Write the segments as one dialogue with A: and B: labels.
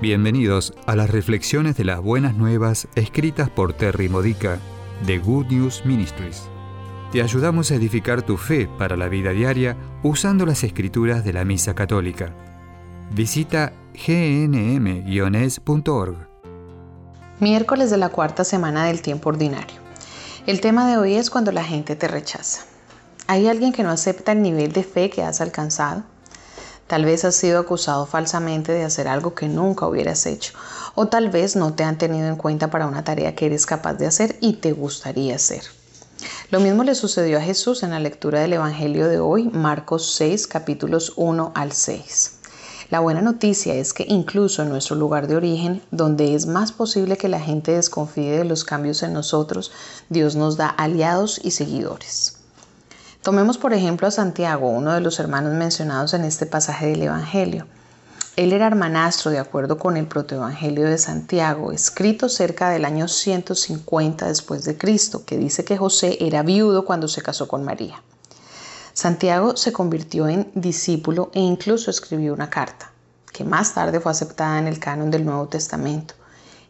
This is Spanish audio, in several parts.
A: Bienvenidos a las reflexiones de las buenas nuevas escritas por Terry Modica de Good News Ministries. Te ayudamos a edificar tu fe para la vida diaria usando las escrituras de la Misa Católica. Visita gnm-es.org.
B: Miércoles de la cuarta semana del tiempo ordinario. El tema de hoy es cuando la gente te rechaza. ¿Hay alguien que no acepta el nivel de fe que has alcanzado? Tal vez has sido acusado falsamente de hacer algo que nunca hubieras hecho, o tal vez no te han tenido en cuenta para una tarea que eres capaz de hacer y te gustaría hacer. Lo mismo le sucedió a Jesús en la lectura del Evangelio de hoy, Marcos 6, capítulos 1 al 6. La buena noticia es que incluso en nuestro lugar de origen, donde es más posible que la gente desconfíe de los cambios en nosotros, Dios nos da aliados y seguidores. Tomemos por ejemplo a Santiago, uno de los hermanos mencionados en este pasaje del Evangelio. Él era hermanastro de acuerdo con el protoevangelio de Santiago, escrito cerca del año 150 después de Cristo, que dice que José era viudo cuando se casó con María. Santiago se convirtió en discípulo e incluso escribió una carta, que más tarde fue aceptada en el canon del Nuevo Testamento.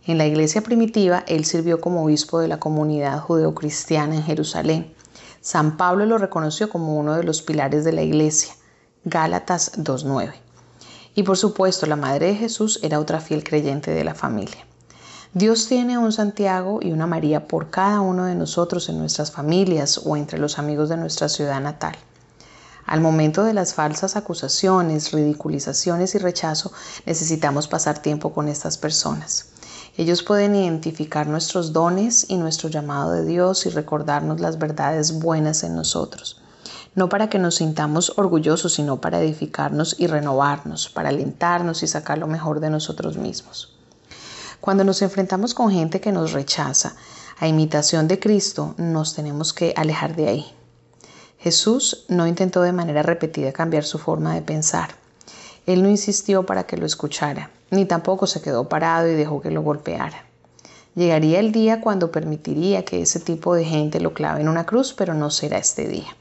B: En la iglesia primitiva, él sirvió como obispo de la comunidad judeocristiana en Jerusalén San Pablo lo reconoció como uno de los pilares de la iglesia, Gálatas 2.9. Y por supuesto, la Madre de Jesús era otra fiel creyente de la familia. Dios tiene un Santiago y una María por cada uno de nosotros en nuestras familias o entre los amigos de nuestra ciudad natal. Al momento de las falsas acusaciones, ridiculizaciones y rechazo, necesitamos pasar tiempo con estas personas. Ellos pueden identificar nuestros dones y nuestro llamado de Dios y recordarnos las verdades buenas en nosotros. No para que nos sintamos orgullosos, sino para edificarnos y renovarnos, para alentarnos y sacar lo mejor de nosotros mismos. Cuando nos enfrentamos con gente que nos rechaza, a imitación de Cristo, nos tenemos que alejar de ahí. Jesús no intentó de manera repetida cambiar su forma de pensar. Él no insistió para que lo escuchara ni tampoco se quedó parado y dejó que lo golpeara. Llegaría el día cuando permitiría que ese tipo de gente lo clave en una cruz, pero no será este día.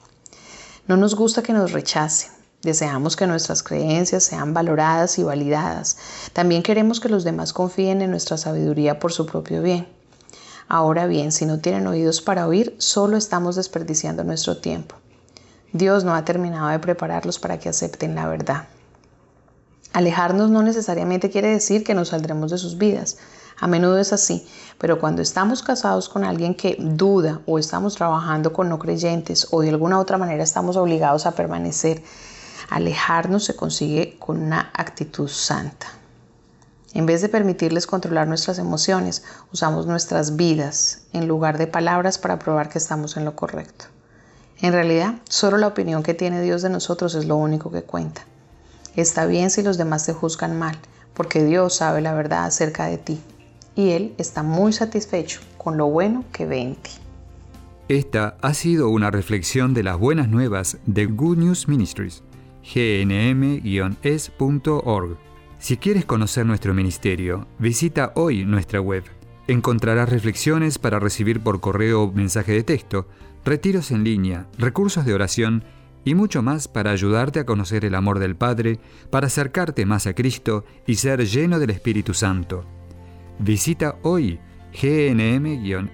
B: No nos gusta que nos rechacen. Deseamos que nuestras creencias sean valoradas y validadas. También queremos que los demás confíen en nuestra sabiduría por su propio bien. Ahora bien, si no tienen oídos para oír, solo estamos desperdiciando nuestro tiempo. Dios no ha terminado de prepararlos para que acepten la verdad. Alejarnos no necesariamente quiere decir que nos saldremos de sus vidas. A menudo es así, pero cuando estamos casados con alguien que duda o estamos trabajando con no creyentes o de alguna otra manera estamos obligados a permanecer, alejarnos se consigue con una actitud santa. En vez de permitirles controlar nuestras emociones, usamos nuestras vidas en lugar de palabras para probar que estamos en lo correcto. En realidad, solo la opinión que tiene Dios de nosotros es lo único que cuenta. Está bien si los demás te juzgan mal, porque Dios sabe la verdad acerca de ti y Él está muy satisfecho con lo bueno que ve en ti.
A: Esta ha sido una reflexión de las buenas nuevas de Good News Ministries, gnm-es.org. Si quieres conocer nuestro ministerio, visita hoy nuestra web. Encontrarás reflexiones para recibir por correo o mensaje de texto, retiros en línea, recursos de oración y mucho más para ayudarte a conocer el amor del Padre, para acercarte más a Cristo y ser lleno del Espíritu Santo. Visita hoy gnm-es.org.